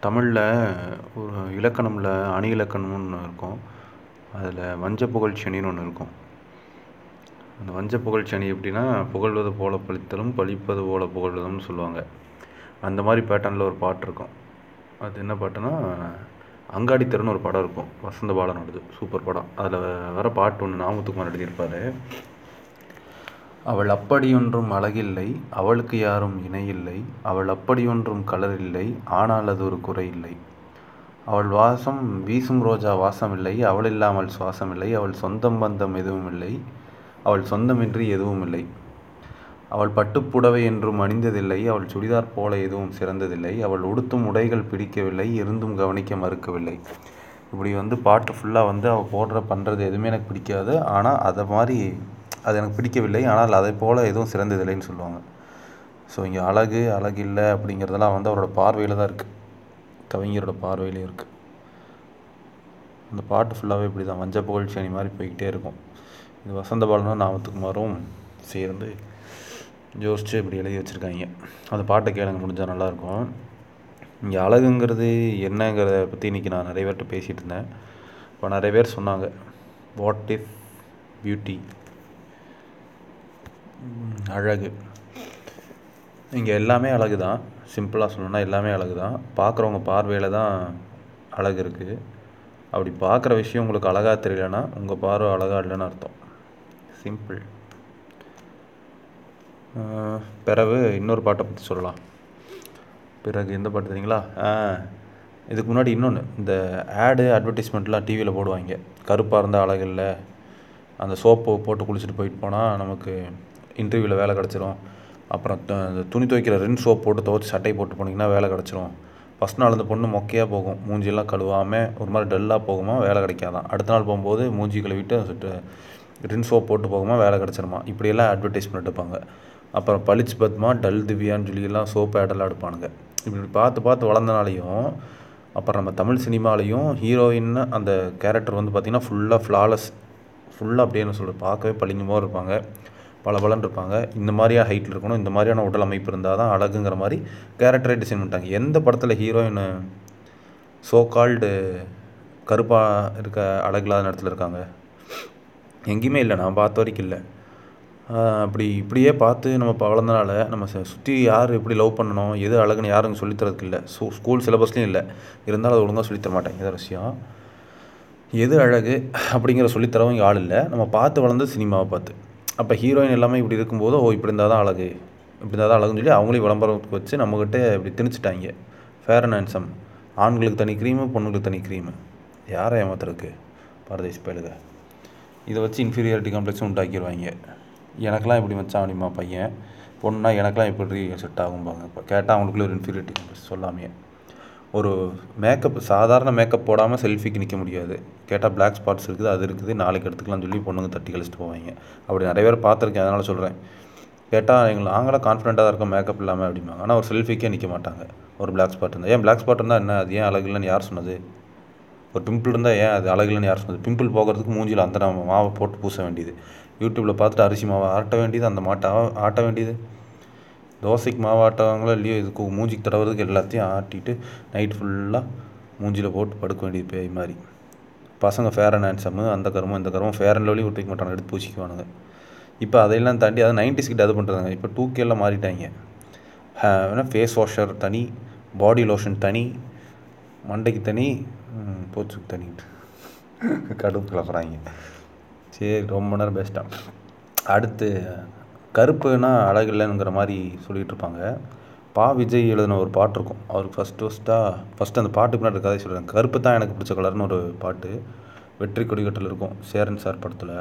தமிழில் ஒரு இலக்கணமில் அணி இலக்கணம்னு ஒன்று இருக்கும். அதில் வஞ்ச புகழ்ச்சனின்னு ஒன்று இருக்கும். அந்த வஞ்ச புகழ்ச்சனி எப்படின்னா புகழ்வது போல பழித்தலும் பழிப்பது போல புகழ்வதும்னு சொல்லுவாங்க. அந்த மாதிரி பேட்டர்னில் ஒரு பாட்டு இருக்கும். அது என்ன பாட்டுன்னா அங்காடித்தெருன்னு ஒரு படம் இருக்கும். வசந்த பாலனோடது சூப்பர் படம். அதில் வர பாட்டு ஒன்று நாமத்துக்குமார் எழுதியிருப்பார். அவள் அப்படியொன்றும் அழகில்லை அவளுக்கு யாரும் இணையில்லை அவள் அப்படியொன்றும் கலரில்லை ஆனால் அது ஒரு குறையில்லை. அவள் வாசம் வீசும் ரோஜா வாசமில்லை அவள் இல்லாமல் சுவாசமில்லை அவள் சொந்தம் பந்தம் எதுவும் இல்லை அவள் சொந்தமின்றி எதுவும் இல்லை அவள் பட்டுப்புடவை என்றும் அணிந்ததில்லை அவள் சுடிதார் போல எதுவும் சிறந்ததில்லை அவள் உடுத்தும் உடைகள் பிடிக்கவில்லை இருந்தும் கவனிக்க மறுக்கவில்லை. இப்படி வந்து பாட்டு ஃபுல்லாக வந்து அவள் போடுற பண்ணுறது எதுவுமே எனக்கு பிடிக்காது. ஆனால் அதை மாதிரி அது எனக்கு பிடிக்கவில்லை. ஆனால் அதை போல் எதுவும் சிறந்ததில்லைன்னு சொல்லுவாங்க. ஸோ இங்கே அழகு அழகு இல்லை அப்படிங்கிறதெல்லாம் வந்து அவரோட பார்வையில் தான் இருக்குது கவிஞரோட பார்வையிலையும் இருக்குது அந்த பாட்டு ஃபுல்லாகவே இப்படி தான் வஞ்ச அணி மாதிரி போய்கிட்டே இருக்கும். இது வசந்த பாலனும் நாமத்துக்குமாரும் சேர்ந்து யோசித்து இப்படி எழுதி வச்சுருக்காங்க. அந்த பாட்டை கேளுங்க முடிஞ்சால் நல்லாயிருக்கும் இங்கே அழகுங்கிறது என்னங்கிறத பற்றி இன்றைக்கி நான் நிறைய பேர்கிட்ட பேசிகிட்டு இருந்தேன். இப்போ நிறைய பேர் சொன்னாங்க வாட் இஸ் பியூட்டி அழகு. இங்கே எல்லாமே அழகு தான் சிம்பிளாக சொல்லணும்னா எல்லாமே அழகு தான் பார்க்குறவங்க பார்வையில் தான் அழகு இருக்குது அப்படி பார்க்குற விஷயம் உங்களுக்கு அழகாக தெரியலனா உங்கள் பார்வை அழகாக இல்லைன்னு அர்த்தம். சிம்பிள் பிறகு இன்னொரு பாட்டை பற்றி சொல்லலாம். பிறகு எந்த பாட்டு தெரியுங்களா? இதுக்கு முன்னாடி இன்னொன்று இந்த ஆடு அட்வர்டைஸ்மெண்ட்லாம் டிவியில் போடுவாங்க. கருப்பாக இருந்தால் அழகு இல்லை. அந்த சோப்பு போட்டு குளிச்சுட்டு போயிட்டு போனால் நமக்கு இன்டர்வியூவில் வேலை கிடச்சிரும். அப்புறம் துணி துவைக்கிற ரின் சோப் போட்டு துவைச்சி சட்டை போட்டு போனீங்கன்னா வேலை கிடச்சிரும். ஃபஸ்ட் நாள் அந்த பொண்ணு மொக்கையாக போகும். மூஞ்சியெல்லாம் கழுவாமல் ஒரு மாதிரி டல்லாக போகுமா வேலை கிடைக்காதான். அடுத்த நாள் போகும்போது மூஞ்சி கழுவிட்டு ரின் சோப் போட்டு போகுமா வேலை கிடச்சிருமா. இப்படியெல்லாம் அட்வர்டைஸ்மெண்ட் எடுப்பாங்க அப்புறம் பளிச்சு பத்மா டல் திவ்யான்னு சொல்லியெல்லாம் சோப் ஆடெல்லாம் எடுப்பானுங்க. இப்படி பார்த்து பார்த்து வளர்ந்தனாலையும் அப்புறம் நம்ம தமிழ் சினிமாலையும் ஹீரோயின்னு அந்த கேரக்டர் வந்து பார்த்திங்கன்னா ஃபுல்லாக ஃப்ளாலஸ் ஃபுல்லாக அப்படியே என்ன சொல்கிறது பார்க்கவே பளிங்குமாக இருப்பாங்க. பல பலன் இருப்பாங்க இந்த மாதிரியான ஹைட்டில் இருக்கணும் இந்த மாதிரியான உடல் அமைப்பு இருந்தால் தான் அழகுங்கிற மாதிரி கேரக்டரை டிசைன் பண்ணிட்டாங்க. எந்த படத்தில் ஹீரோயின் ஸோ கால்டு கருப்பாக இருக்க அழகில்லாத இடத்துல இருக்காங்க? எங்கேயுமே இல்லை. நான் பார்த்த வரைக்கும் இல்லை. அப்படி இப்படியே பார்த்து நம்ம வளர்ந்தனால நம்ம சுற்றி யார் எப்படி லவ் பண்ணணும் எது அழகுன்னு யாரும் சொல்லித்தரதுக்கு இல்லை. ஸோ ஸ்கூல் சிலபஸ்லேயும் இல்லை. இருந்தாலும் அது ஒழுங்காக சொல்லித்தர மாட்டேன் இதை விஷயம் எது அழகு அப்படிங்கிற சொல்லித்தரவும் இங்கே ஆள் இல்லை. நம்ம பார்த்து வளர்ந்து சினிமாவை பார்த்து. அப்போ ஹீரோயின் எல்லாமே இப்படி இருக்கும்போது ஓ இப்படி இருந்தால் தான் அழகு. இப்படி இருந்தால் தான் அழகுன்னு சொல்லி அவங்களையும் விளம்பரத்துக்கு வச்சு நம்மக்கிட்ட இப்படி திணிச்சிட்டாங்க. ஃபேர் அண்ட் ஹேண்ட்ஸம் ஆண்களுக்கு தனி க்ரீமு பொண்ணுங்களுக்கு தனி க்ரீமு யாரை ஏமாத்துறதுக்கு? பரதேஷ் பயலுக இதை வச்சு இன்ஃபீரியாரிட்டி காம்ப்ளெக்ஸும் உண்டாக்கிடுவாங்க. எனக்கெல்லாம் இப்படி வச்சான் அப்படிமா பையன். பொண்ணுனா எனக்கெல்லாம் எப்படி செட் ஆகும்பாங்க. இப்போ கேட்டால் அவங்களுக்குள்ள ஒரு இன்ஃபீரியாரிட்டி காம்ப்ளெக்ஸ் சொல்லாமையே. ஒரு மேக்கப் சாதாரண மேக்கப் போடாமல் செல்ஃபிக்கு நிற்க முடியாது. கேட்டால் பிளாக் ஸ்பாட்ஸ் இருக்குது அது இருக்குது நாளைக்கு எடுத்துக்கலாம்னு சொல்லி பொண்ணுங்க தட்டி கழிச்சிட்டு போவாங்க. அப்படி நிறைய பேர் பார்த்துருக்கேன் அதனால் சொல்கிறேன் கேட்டால் எங்களை நாங்களாம் கான்ஃபிடென்ட்டாக தான் இருக்கோம் மேக்கப் இல்லாமல் அப்படிம்பாங்க. ஆனால் ஒரு செல்ஃபிக்கே நிற்க மாட்டாங்க. ஒரு பிளாக் ஸ்பாட் இருந்தால் ஏன் பிளாக் ஸ்பாட் இருந்தால் என்ன? அது ஏன் அழகு இல்லைன்னு யார் சொன்னது? ஒரு பிம்பிள் இருந்தால் ஏன் அது அழகு இல்லைன்னு யார் சொன்னது? பிம்பிள் போகிறதுக்கு மூஞ்சியில் அந்த மாவை போட்டு பூச வேண்டியது. யூடியூப்பில் பார்த்துட்டு அரிசி மாவை ஆட்ட வேண்டியது அந்த மாட்டை ஆட்ட வேண்டியது. தோசைக்கு மாவு இல்லையோ இதுக்கு மூஞ்சிக்கு தடவுறதுக்கு எல்லாத்தையும் ஆட்டிட்டு நைட் ஃபுல்லாக மூஞ்சியில் போட்டு படுக்க வேண்டியது பேய் மாதிரி. பசங்க ஃபேர் அண்ட் ஹேண்ட்ஸம்மு அந்த கருமம் இந்த கருமம். ஃபேர் அண்ட் லவ்லி விட்டு மாட்டாங்க எடுத்து பூச்சிக்குவானுங்க இப்போ அதையெல்லாம் தாண்டி அதை நைன்டிஸ் கிட்ட அது பண்ணுறாங்க இப்போ டூ கேலாம் மாறிட்டாங்க வேணா ஃபேஸ் வாஷர் தனி பாடி லோஷன் தனி மண்டைக்கு தனி போச்சுக்கு தனி. கடுப்பு கிளப்புறாங்க சரி ரொம்ப நேரம் பெஸ்ட்டாக அடுத்து கருப்புனா அழகு இல்லைங்கிற மாதிரி சொல்லிகிட்டு இருப்பாங்க. பா விஜய் எழுதின ஒரு பாட்டு இருக்கும். அவருக்கு ஃபஸ்ட்டு ஃபஸ்ட்டாக ஃபஸ்ட்டு அந்த பாட்டுக்கு முன்னாடி கதை சொல்கிறேன் கருப்பு தான் எனக்கு பிடிச்ச கலர்னு ஒரு பாட்டு. வெற்றி கொடிக்கட்டில் இருக்கும். சேரன் சார் படத்தில்.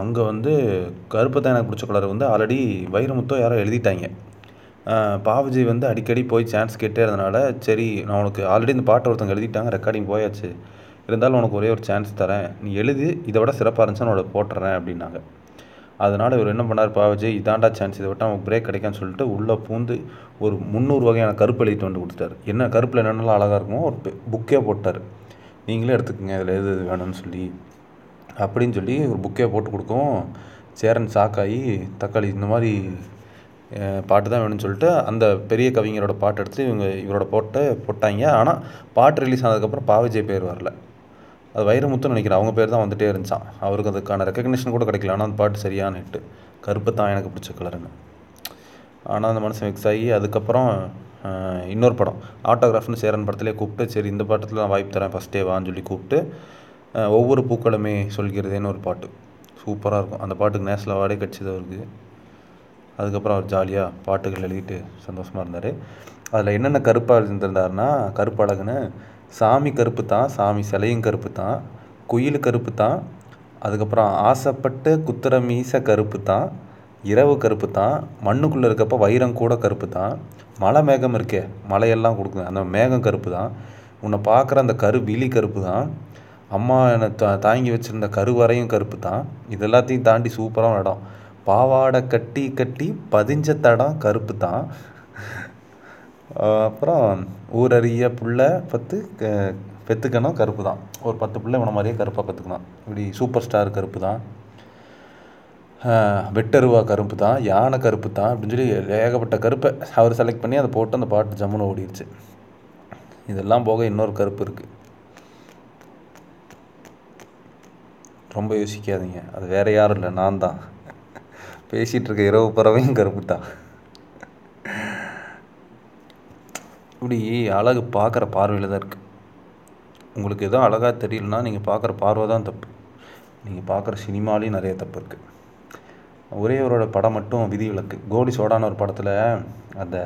அங்கே வந்து கருப்பு தான் எனக்கு பிடிச்ச கலர் வந்து ஆல்ரெடி வைரமுத்தோ யாரோ எழுதிட்டாங்க. பா விஜய் வந்து அடிக்கடி போய் சான்ஸ் கேட்டே இருந்தனால சரி நான் உனக்கு ஆல்ரெடி இந்த பாட்டை ஒருத்தவங்க எழுதிட்டாங்க ரெக்கார்டிங் போயாச்சு. இருந்தாலும் உனக்கு ஒரே ஒரு சான்ஸ் தரேன். நீ எழுதி இதை விட சிறப்பாக இருந்துச்சுன்னா உனக்கு போட்டுறேன் அப்படின்னாங்க. அதனால் இவர் என்ன பண்ணார் பா விஜய் இதாண்டா சான்ஸ் இதை விட்டால் நமக்கு பிரேக் கிடைக்கான்னு சொல்லிட்டு உள்ளே பூந்து ஒரு முந்நூறு வகையான கருப்பு எழுதிட்டு வந்து கொடுத்துட்டாரு. என்ன கருப்பில் என்னென்னலாம் அழகாக இருக்குமோ ஒரு புக்கே போட்டார். நீங்களே எடுத்துக்கோங்க இதில் எது எது வேணும்னு சொல்லி. அப்படின்னு சொல்லி ஒரு புக்கே போட்டு கொடுக்கவும் சேரன் சாக்காயி தக்காளி இந்த மாதிரி பாட்டு தான் வேணும்னு சொல்லிட்டு அந்த பெரிய கவிஞரோட பாட்டு எடுத்து இவங்க இவரோட போட்டு போட்டாங்க. ஆனால் பாட்டு ரிலீஸ் ஆனதுக்கப்புறம் பாவிஜய் பேர் வரல. அது வைரமுத்துன்னு நினைக்கிறேன். அவங்க பேர் தான் வந்துட்டே இருந்துச்சான் அவருக்கு அதுக்கான ரெக்கக்னேஷன் கூட கிடைக்கல. ஆனால் அந்த பாட்டு சரியான ஹிட்டு கருப்பு தான் எனக்கு பிடிச்ச கலருன்னு ஆனால் அந்த மனுஷன் மிக்ஸ் ஆகி அதுக்கப்புறம் இன்னொரு படம். ஆட்டோகிராஃப்னு சேரன் படத்திலே கூப்பிட்டு சரி இந்த படத்தில் நான் வாய்ப்பு தரேன் ஃபஸ்ட்டே வான்னு சொல்லி கூப்பிட்டு ஒவ்வொரு பூக்களுமே சொல்கிறதேன்னு ஒரு பாட்டு. சூப்பராக இருக்கும். அந்த பாட்டுக்கு நேஷனல் அவார்டே கிடச்சிது அவருக்கு. அதுக்கப்புறம் அவர் ஜாலியாக பாட்டுகள் எழுதிட்டு சந்தோஷமாக இருந்தார். அதில் என்னென்ன கருப்பாக இருந்திருந்தாருன்னா கருப்பழகுன்னு சாமி கருப்பு தான் சாமி சிலையும் கருப்பு தான் குயில் கருப்பு தான் அதுக்கப்புறம் ஆசைப்பட்டு குத்துற மீச கருப்பு தான் இரவு கருப்பு தான் மண்ணுக்குள்ளே இருக்கப்ப வைரம் கூட கருப்பு தான் மலை மேகம் இருக்கே மலையெல்லாம் கொடுக்குது. அந்த மேகம் கருப்பு தான் உன்னை பார்க்குற அந்த கரு விழி கருப்பு தான் அம்மா என்னை தா தாங்கி வச்சுருந்த கருவறையும் கருப்பு தான் இது எல்லாத்தையும் தாண்டி சூப்பரான இடம். பாவாடை கட்டி கட்டி பதிஞ்ச தடம் கருப்பு தான் அப்புறம் ஊரறிய புள்ள பத்து க பெற்றுக்கணும் கருப்பு தான். ஒரு பத்து பிள்ளை இவனை மாதிரியே கருப்பாக பெற்றுக்கணும் இப்படி சூப்பர் ஸ்டார் கருப்பு தான். வெட்டருவா கருப்பு தான். யானை கருப்பு தான் அப்படின்னு சொல்லி ஏகப்பட்ட கருப்பை அவர் செலக்ட் பண்ணி அதை போட்டு அந்த பாட்டு ஜம்முன்னு ஓடிடுச்சு இதெல்லாம் போக இன்னொரு கருப்பு இருக்குது ரொம்ப யோசிக்காதீங்க. அது வேறு யாரும் இல்லை நான் தான். பேசிகிட்டு இருக்க இரவு பறவையும் கருப்பு தான். இப்படி அழகு பார்க்குற பார்வையில் தான் இருக்குது உங்களுக்கு எதுவும் அழகாக தெரியலனா நீங்கள் பார்க்குற பார்வை தான் தப்பு. நீங்கள் பார்க்குற சினிமாலேயும் நிறைய தப்பு இருக்குது ஒரே அவரோட படம் மட்டும் விதிவிலக்கு கோலி சோடான ஒரு படத்தில் அந்த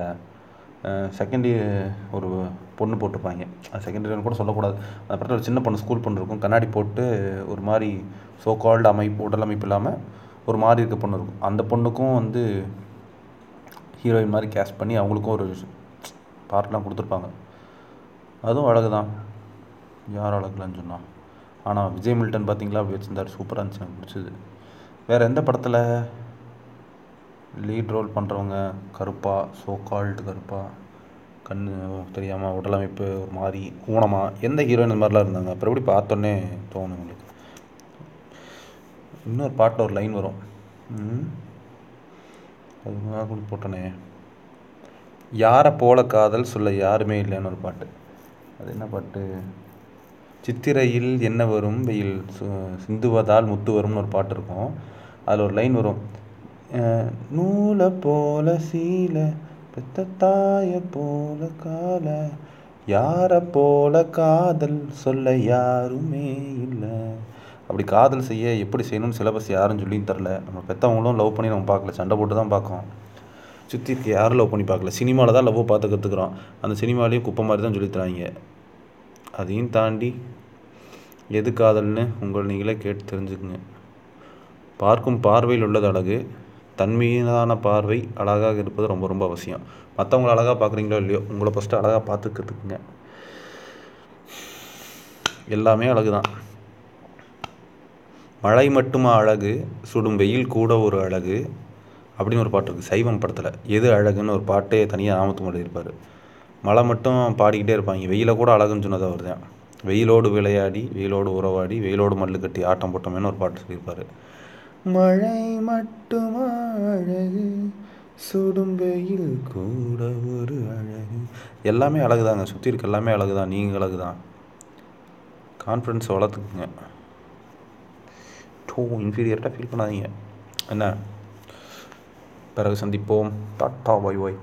செகண்ட் இயர் ஒரு பொண்ணு போட்டிருப்பாங்க. அது செகண்ட் இயர்னு கூட சொல்லக்கூடாது. அந்த படத்தில் ஒரு சின்ன பொண்ணு ஸ்கூல் பொண்ணு இருக்கும். கண்ணாடி போட்டு ஒரு மாதிரி ஸோ கால்டு அமைப்பு உடல் அமைப்பு இல்லாமல் ஒரு மாதிரி இருக்க பொண்ணு இருக்கும். அந்த பொண்ணுக்கும் வந்து ஹீரோயின் மாதிரி கேஸ்ட் பண்ணி அவங்களுக்கும் ஒரு பார்ட்லாம் கொடுத்துருப்பாங்க. அதுவும் அழகு தான் யார் அழகுலன்னு சொன்னால் ஆனால் விஜய் மில்டன் பார்த்தீங்களா அப்படி வச்சுருந்தார். சூப்பராக இருந்துச்சு எனக்கு பிடிச்சது. வேறு எந்த படத்தில் லீட் ரோல் பண்ணுறவங்க கருப்பாக சோ கால்டு கருப்பாக கண் தெரியாமல் உடலமைப்பு ஒரு மாதிரி ஊனமாக எந்த ஹீரோயின் இந்த மாதிரிலாம் இருந்தாங்க? அப்புறம் எப்படி பார்த்தோன்னே தோணும் உங்களுக்கு. இன்னொரு பாட்டில் ஒரு லைன் வரும். அது கூட யாரை போல காதல் சொல்ல யாருமே இல்லைன்னு ஒரு பாட்டு. அது என்ன பாட்டு? சித்திரையில் என்ன வரும்? வெயில் சு- சிந்துவதால் முத்து வரும்னு ஒரு பாட்டு இருக்கும். அதில் ஒரு லைன் வரும். நூலை போல சீலை பெத்த தாய போல கால யாரை போல காதல் சொல்ல யாருமே இல்லை. அப்படி காதல் செய்ய எப்படி செய்யணும்னு சிலபஸ் யாரும் சொல்லியும் தரல. நம்ம பெற்றவங்களும் லவ் பண்ணி நம்ம பார்க்கல. சண்டை போட்டு தான் பார்க்கோம் சுற்றி இருக்க யாரும் லவ் பண்ணி பார்க்கல. சினிமாவில் தான் லவ் பார்த்து கற்றுக்குறோம் அந்த சினிமாலேயும் குப்பை மாதிரி தான் சொல்லித்தராங்க. அதையும் தாண்டி எது காதல்னு உங்கள் நீங்களே கேட்டு தெரிஞ்சுக்குங்க. பார்க்கும் பார்வையில் உள்ளது அழகு. தன்மீதான பார்வை அழகாக இருப்பது ரொம்ப ரொம்ப அவசியம். மற்றவங்கள அழகாக பார்க்குறீங்களோ இல்லையோ உங்களை ஃபஸ்ட்டு அழகாக பார்த்து கற்றுக்குங்க எல்லாமே அழகு தான் மழை மட்டுமா அழகு சுடும் வெயில் கூட ஒரு அழகு. அப்படின்னு ஒரு பாட்டு இருக்குது சைவம் படத்தில். எது அழகுன்னு ஒரு பாட்டே தனியாக நாமத்து எழுதியிருப்பார் மழை மட்டும் பாடிக்கிட்டே இருப்பாங்க வெயில கூட அழகுன்னு சொன்னது அவர் தான். வெயிலோடு விளையாடி வெயிலோடு உறவாடி வெயிலோடு மல்லு கட்டி ஆட்டம் போட்டோமேன்னு ஒரு பாட்டு சொல்லியிருப்பார். மழை மட்டும் அழகு சுடும் வெயில் கூட ஒரு அழகு. எல்லாமே அழகு தாங்க சுற்றி இருக்க எல்லாமே அழகு தான் நீங்கள் அழகு தான் கான்ஃபிடன்ஸ் வளர்த்துக்குங்க டூ இன்ஃபீரியர்ட்டாக ஃபீல் பண்ணாதீங்க. என்ன? பிறகு சந்திப்போம். Tata bye bye.